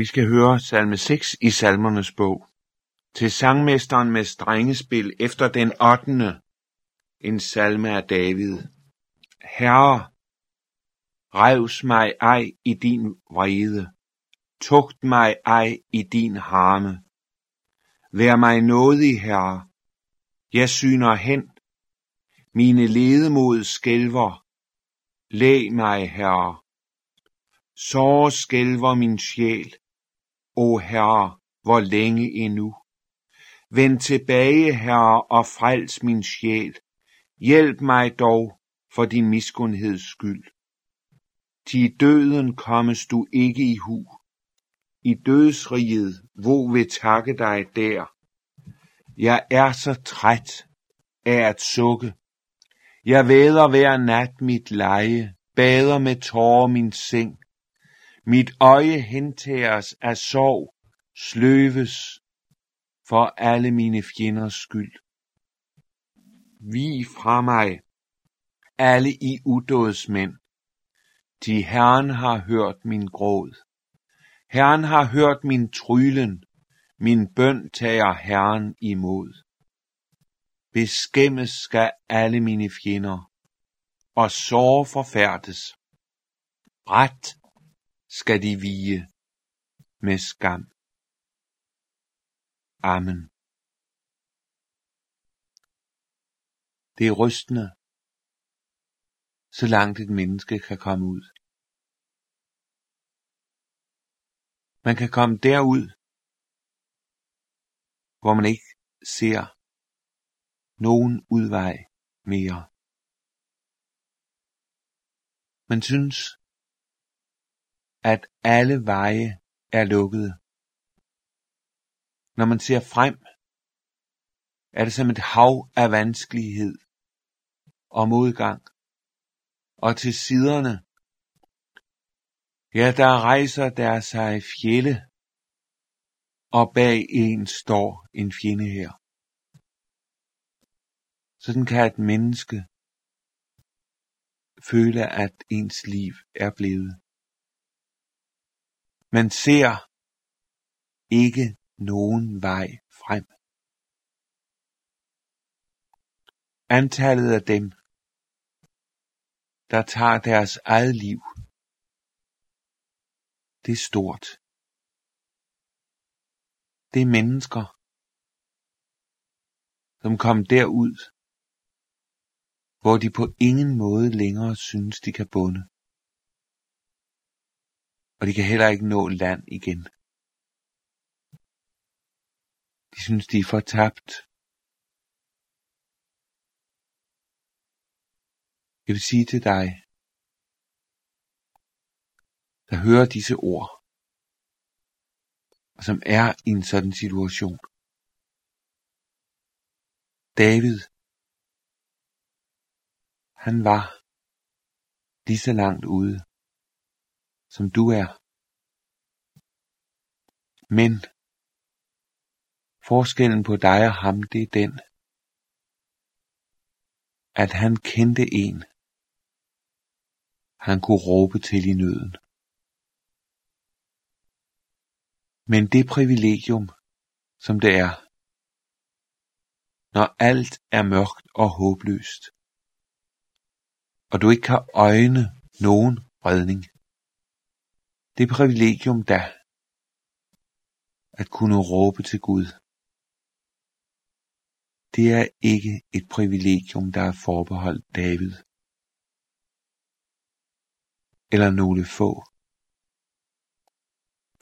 Vi skal høre salme 6 i salmernes bog. Til sangmesteren med strengespil efter den 8. En salme af David. Herre, revs mig ej i din vrede. Tugt mig ej i din harme. Vær mig nådig, Herre. Jeg syner hen. Mine ledemod skælver. Læg mig, Herre. Så skælver min sjæl. O Herre, hvor længe endnu? Vend tilbage, Herre, og frels min sjæl. Hjælp mig dog for din miskundheds skyld. Til døden kommes du ikke i hu. I dødsriget, hvor vil takke dig der. Jeg er så træt af at sukke. Jeg væder hver nat mit leje, bader med tårer min seng. Mit øje hentages af sorg, sløves for alle mine fjenders skyld. Vi fra mig, alle i udådsmænd, de Herren har hørt min gråd. Herren har hørt min trylen, min bøn tager Herren imod. Beskæmmes skal alle mine fjender, og sår forfærdes. Ret skal de vige med skam. Amen. Det er rystende, så langt et menneske kan komme ud. Man kan komme derud, hvor man ikke ser nogen udvej mere. Man synes, at alle veje er lukkede. Når man ser frem, er det som et hav af vanskelighed og modgang. Og til siderne, ja, der rejser der sig fjelle, og bag en står en fjende her. Sådan kan et menneske føle, at ens liv er blevet. Man ser ikke nogen vej frem. Antallet af dem, der tager deres eget liv, det er stort. Det er mennesker, som kom derud, hvor de på ingen måde længere synes, de kan bunde. Og de kan heller ikke nå land igen. De synes, de er fortabt. Jeg vil sige til dig, der hører disse ord, og som er i en sådan situation. David, han var lige så langt ude, som du er. Men forskellen på dig og ham, det er den, at han kendte en, han kunne råbe til i nøden. Men det privilegium, som det er, når alt er mørkt og håbløst, og du ikke kan øjne nogen redning, det privilegium da, at kunne råbe til Gud, det er ikke et privilegium, der er forbeholdt David. Eller nogle få.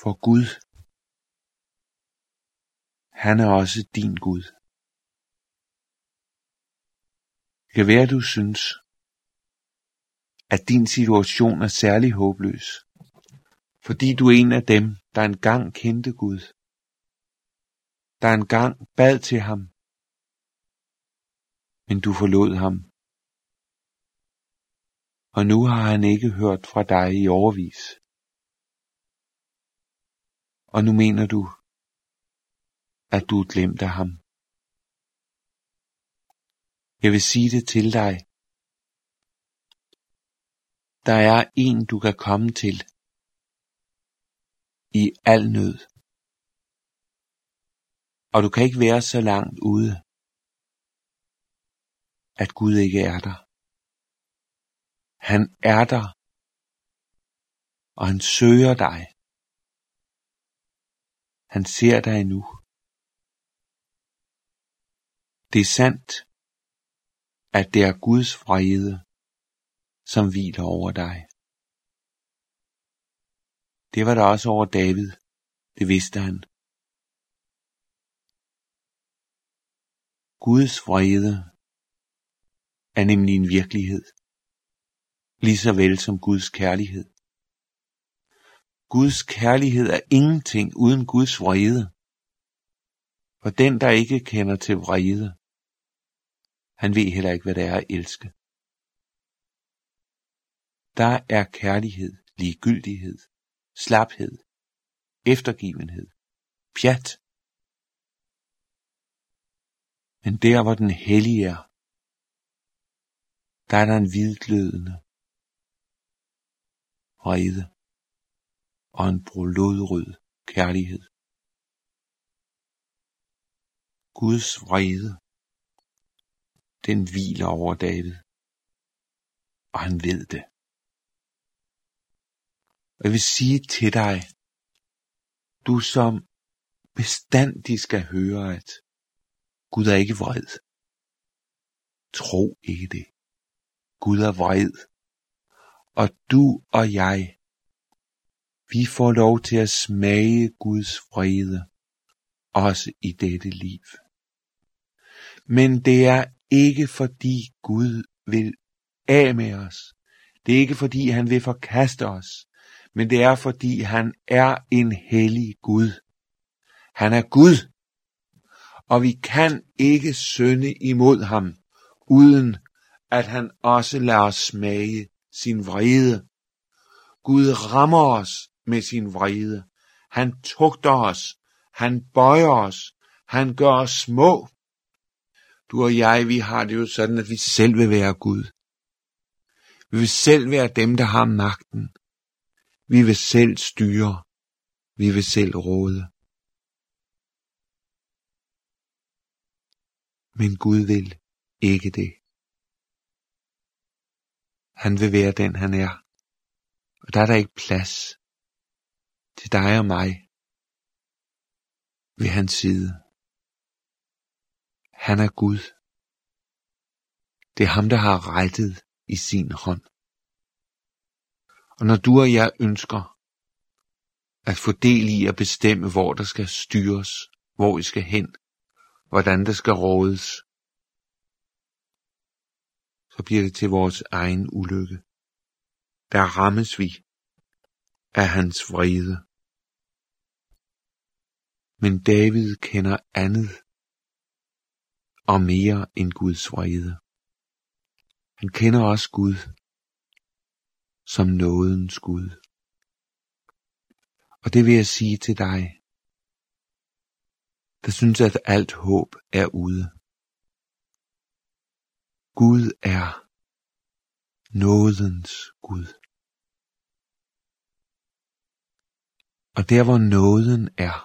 For Gud, han er også din Gud. Det kan være, du synes, at din situation er særlig håbløs, fordi du er en af dem, der engang kendte Gud, der engang bad til ham, men du forlod ham og nu har han ikke hørt fra dig i overvis. Og nu mener du, at du er glemt af ham. Jeg vil sige det til dig. Der er en, du kan komme til i al nød. Og du kan ikke være så langt ude, at Gud ikke er der. Han er der, og han søger dig. Han ser dig nu. Det er sandt, at det er Guds vrede, som hviler over dig. Det var der også over David. Det vidste han. Guds vrede er nemlig en virkelighed, lige så vel som Guds kærlighed. Guds kærlighed er ingenting uden Guds vrede. For den, der ikke kender til vrede, han ved heller ikke, hvad det er at elske. Der er kærlighed, ligegyldighed, slaphed, eftergivenhed, pjat. Men der, hvor den hellige er, der er der en hvidglødende vrede og en blodrød kærlighed. Guds vrede, den hviler over David, og han ved det. Og jeg vil sige til dig, du som bestandig skal høre, at Gud er ikke vred. Tro ikke det. Gud er vred. Og du og jeg, vi får lov til at smage Guds vrede, også i dette liv. Men det er ikke fordi Gud vil af med os. Det er ikke fordi han vil forkaste os men det er fordi han er en hellig Gud. Han er Gud, og vi kan ikke synde imod ham, uden at han også lader os smage sin vrede. Gud rammer os med sin vrede. Han tugter os. Han bøjer os. Han gør os små. Du og jeg, vi har det jo sådan, at vi selv vil være Gud. Vi vil selv være dem, der har magten. Vi vil selv styre. Vi vil selv råde. Men Gud vil ikke det. Han vil være den han er. Og der er der ikke plads til dig og mig ved hans side. Han er Gud. Det er ham, der har rettet i sin hånd. Og når du og jeg ønsker at få del i at bestemme, hvor der skal styres, hvor vi skal hen, hvordan der skal rådes, så bliver det til vores egen ulykke. Der rammes vi af hans vrede. Men David kender andet og mere end Guds vrede. Han kender også Gud som nådens Gud. Og det vil jeg sige til dig, der synes at alt håb er ude. Gud er nådens Gud. Og der hvor nåden er,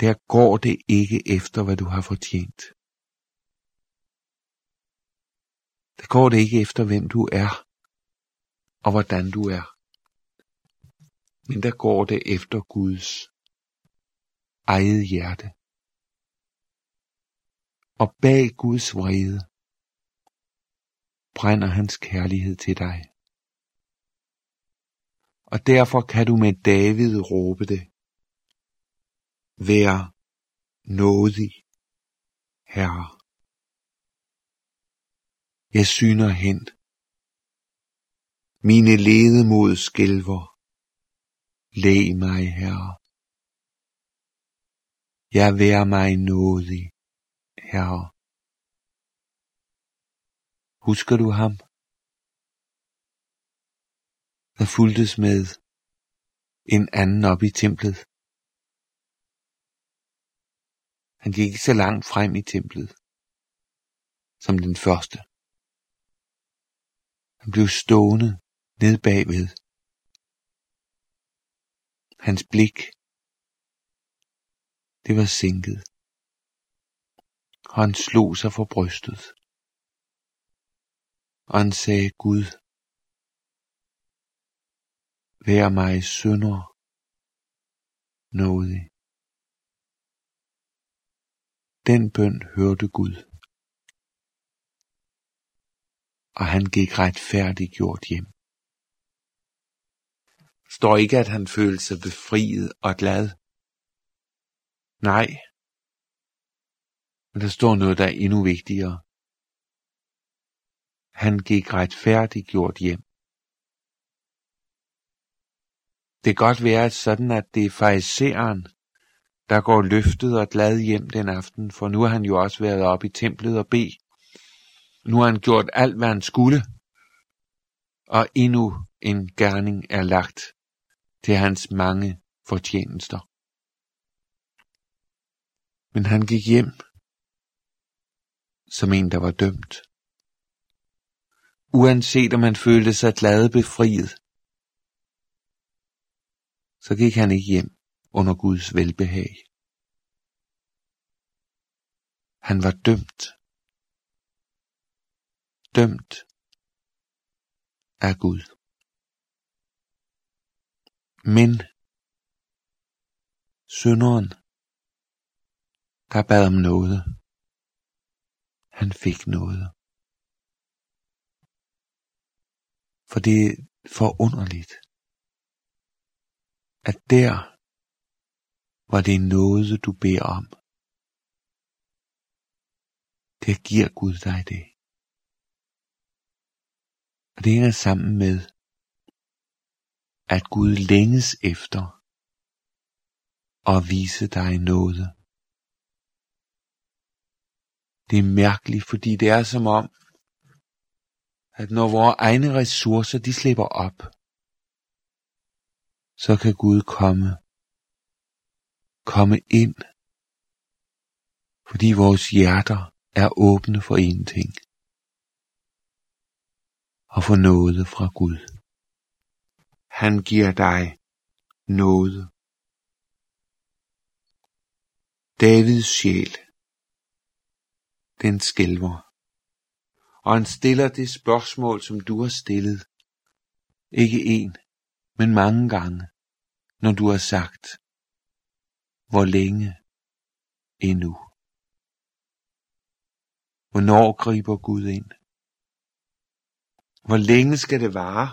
der går det ikke efter, hvad du har fortjent. Der går det ikke efter, hvem du er, og hvordan du er. Men der går det efter Guds eget hjerte. Og bag Guds vrede brænder hans kærlighed til dig. Og derfor kan du med David råbe det. Vær nådig, Herre. Jeg syner hen. Mine ledemod skælver. Læg mig, Herre. Jeg vær mig nådig, Herre. Husker du ham? Der fuldtes med en anden op i templet. Han gik ikke så langt frem i templet som den første. Han blev stående ned bagved. Hans blik, det var sænket. Og han slog sig for brystet. Og han sagde, Gud, vær mig sønder nådig. Den bøn hørte Gud, og han gik retfærdiggjort hjem. Står ikke, at han følte sig befriet og glad. Nej, men der står noget, der er endnu vigtigere. Han gik retfærdiggjort hjem. Det kan godt være at sådan, at det er fariseren, der går løftet og glad hjem den aften, for nu har han jo også været oppe i templet og be. Nu har han gjort alt, hvad han skulle, og endnu en gerning er lagt til hans mange fortjenester. Men han gik hjem som en, der var dømt. Uanset om han følte sig glad befriet, så gik han ikke hjem under Guds velbehag. Han var dømt. Dømt af Gud. Men synderen, der bad om noget, han fik noget. For det er forunderligt, at der, hvor det er noget, du beder om, det giver Gud dig det. Og det hænger sammen med, at Gud længes efter at vise dig noget. Det er mærkeligt, fordi det er som om, at når vores egne ressourcer de slipper op, så kan Gud komme, komme ind, fordi vores hjerter er åbne for en ting, og få noget fra Gud. Han giver dig noget. Davids sjæl, den skælver, og han stiller det spørgsmål, som du har stillet. Ikke en, men mange gange, når du har sagt, hvor længe endnu? Hvornår griber Gud ind? Hvor længe skal det vare,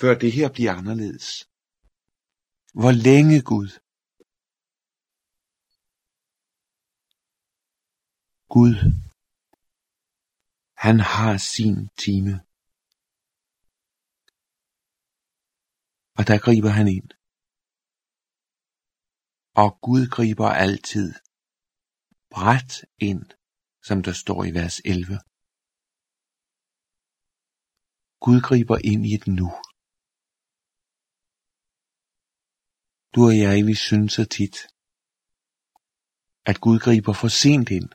før det her bliver anderledes? Hvor længe, Gud? Gud, han har sin time. Og der griber han ind. Og Gud griber altid bræt ind, som der står i vers 11. Gud griber ind i et nu. Du og jeg, vi synes så tit, at Gud griber for sent ind.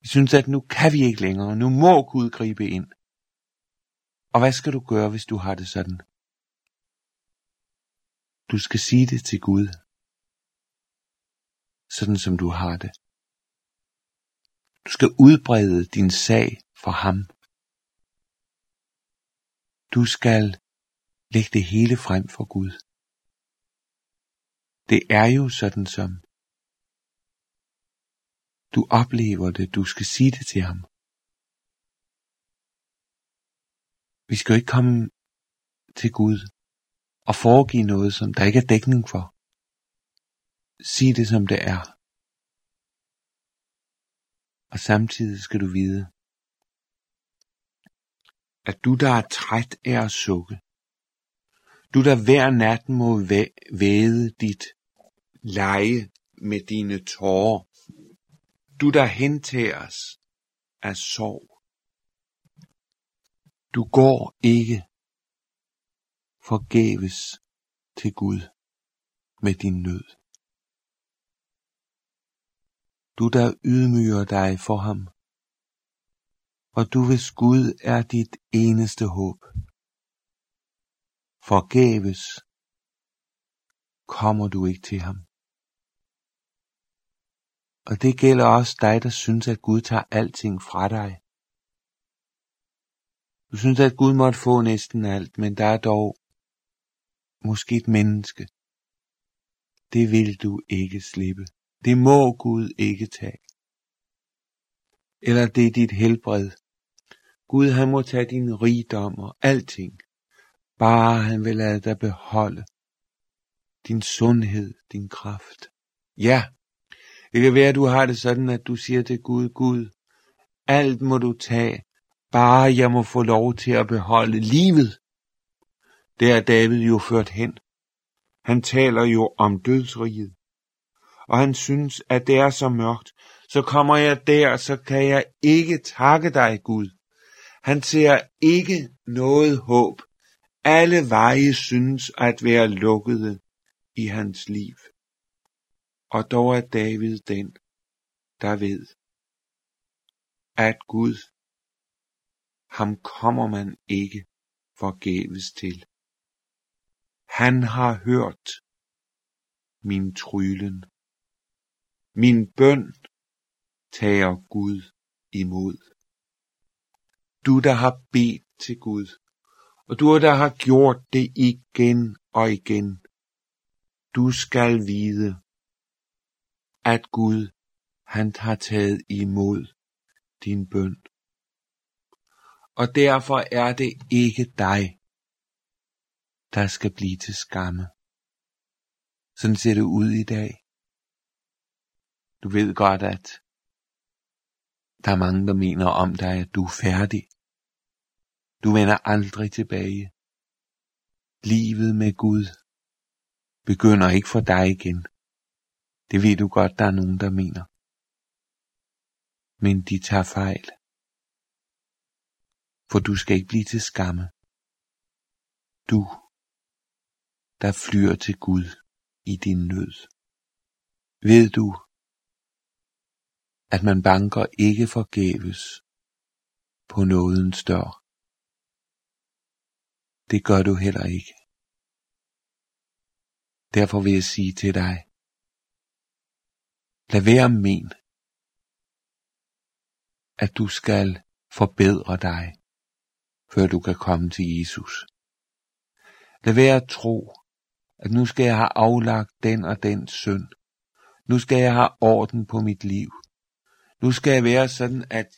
Vi synes, at nu kan vi ikke længere, nu må Gud gribe ind. Og hvad skal du gøre, hvis du har det sådan? Du skal sige det til Gud, sådan som du har det. Du skal udbrede din sag for ham. Du skal lægge det hele frem for Gud. Det er jo sådan som du oplever det, du skal sige det til ham. Vi skal jo ikke komme til Gud og foregive noget, som der ikke er dækning for. Sig det, som det er. Og samtidig skal du vide, at du, der er træt af at sukke, du, der hver nat må væde dit leje med dine tårer, du, der hentages af sorg, du går ikke forgæves til Gud med din nød. Du der ydmyger dig for ham, og du hvis Gud er dit eneste håb. Forgæves kommer du ikke til ham. Og det gælder også dig, der synes, at Gud tager alting fra dig. Du synes, at Gud måtte få næsten alt, men der er dog måske et menneske. Det vil du ikke slippe. Det må Gud ikke tage. Eller det er dit helbred. Gud han må tage din rigdom og alting. Bare han vil lade dig beholde din sundhed, din kraft. Ja, det kan være, at du har det sådan, at du siger til Gud, Gud, alt må du tage, bare jeg må få lov til at beholde livet. Det er David jo ført hen. Han taler jo om dødsriget. Og han synes, at det er så mørkt. Så kommer jeg der, så kan jeg ikke takke dig, Gud. Han ser ikke noget håb. Alle veje synes at være lukkede i hans liv. Og dog er David den, der ved, at Gud, ham kommer man ikke forgæves til. Han har hørt min trylen. Min bøn tager Gud imod. Du, der har bedt til Gud, og du, der har gjort det igen og igen, du skal vide, at Gud, han har taget imod din bøn. Og derfor er det ikke dig, der skal blive til skamme. Sådan ser det ud i dag. Du ved godt, at der er mange, der mener om dig, at du er færdig. Du vender aldrig tilbage. Livet med Gud begynder ikke for dig igen. Det ved du godt, der er nogen, der mener. Men de tager fejl. For du skal ikke blive til skamme. Du, der flyr til Gud i din nød. Ved du, at man banker ikke forgæves på nådens dør. Det gør du heller ikke. Derfor vil jeg sige til dig, lad være men, at du skal forbedre dig, før du kan komme til Jesus. Lad være at tro, at nu skal jeg have aflagt den og den synd. Nu skal jeg have orden på mit liv. Nu skal jeg være sådan, at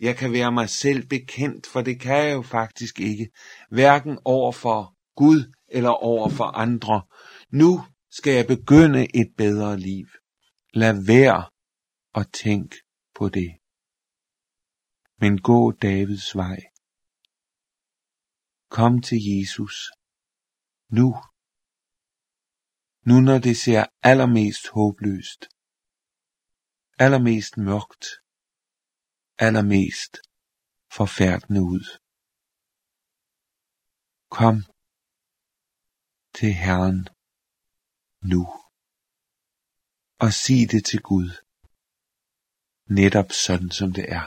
jeg kan være mig selv bekendt, for det kan jeg jo faktisk ikke, hverken over for Gud eller over for andre. Nu skal jeg begynde et bedre liv. Lad være at tænk på det. Men gå Davids vej. Kom til Jesus. Nu. Nu når det ser allermest håbløst. Allermest mørkt. Allermest forfærdende ud. Kom til Herren nu. Og sig det til Gud. Netop sådan som det er.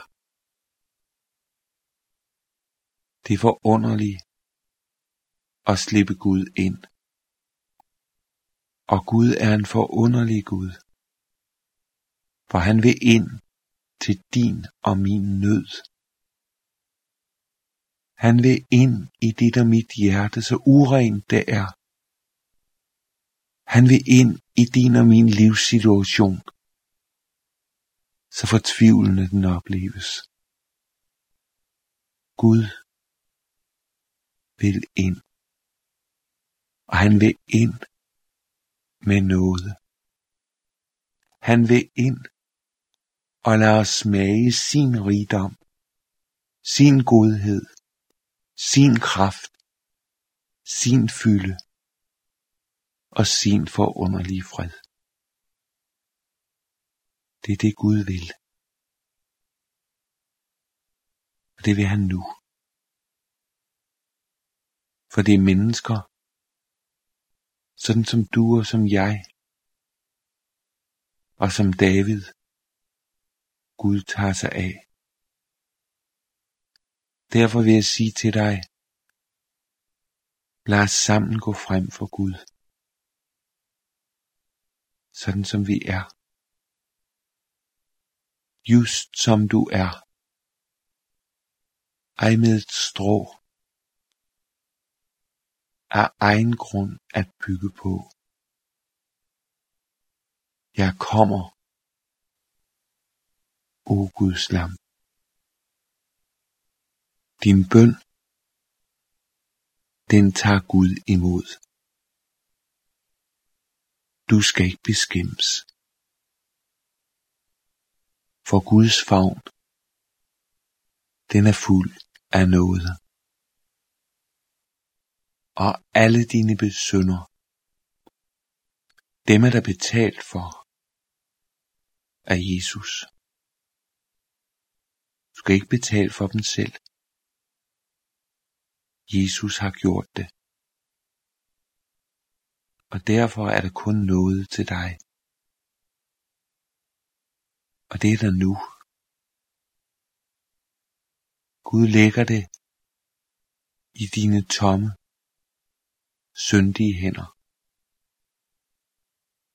Det er forunderligt at slippe Gud ind. Og Gud er en forunderlig Gud. For han vil ind til din og min nød. Han vil ind i dit og mit hjerte, så urent det er. Han vil ind i din og min livssituation, så fortvivlende den opleves. Gud vil ind, og han vil ind med noget. Han vil ind og lad os smage sin rigdom, sin godhed, sin kraft, sin fylde og sin forunderlige fred. Det er det Gud vil. Og det vil han nu. For det er mennesker, sådan som du og som jeg, og som David, Gud tager sig af. Derfor vil jeg sige til dig, lad os sammen gå frem for Gud. sådan som vi er. Just som du er. Ej med et strå af egen grund at bygge på. Jeg kommer, o Guds lam. Din bøn, den tager Gud imod. Du skal ikke beskæmmes. For Guds favn, den er fuld af noget. Og alle dine besønder, dem er der betalt for af Jesus. Du skal ikke betale for dem selv. Jesus har gjort det. Og derfor er der kun noget til dig. Og det er der nu. Gud lægger det i dine tomme, syndige hænder.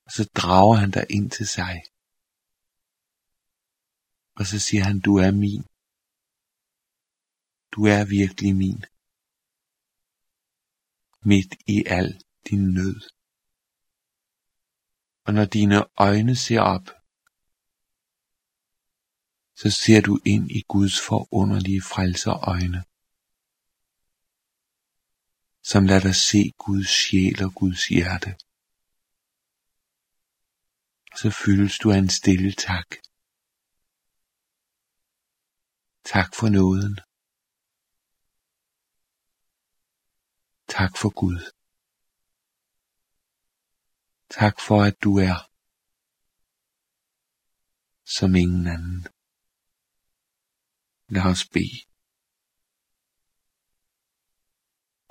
Og så drager han dig ind til sig. Og så siger han, du er min. Du er virkelig min. Midt i al din nød. Og når dine øjne ser op, så ser du ind i Guds forunderlige frelser øjne, som lader dig se Guds sjæl og Guds hjerte. Så fyldes du af en stille tak. Tak for nåden. Tak for Gud. Tak for at du er som ingen anden. Lad os bede.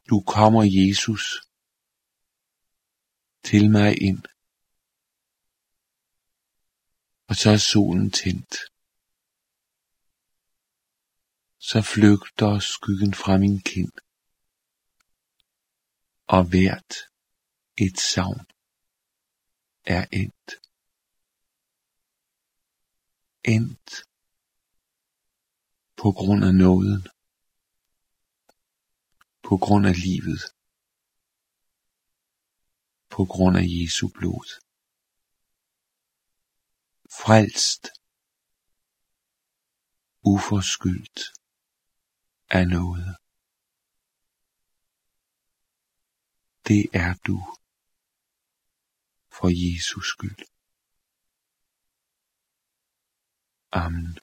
Du kommer Jesus til mig ind, og så er solen tændt. Så flygter skyggen fra min kind, og hvert et savn er endt. Endt på grund af nåden, på grund af livet, på grund af Jesu blod. Frelst, uforskyldt af noget. Det er du for Jesus skyld. Amen.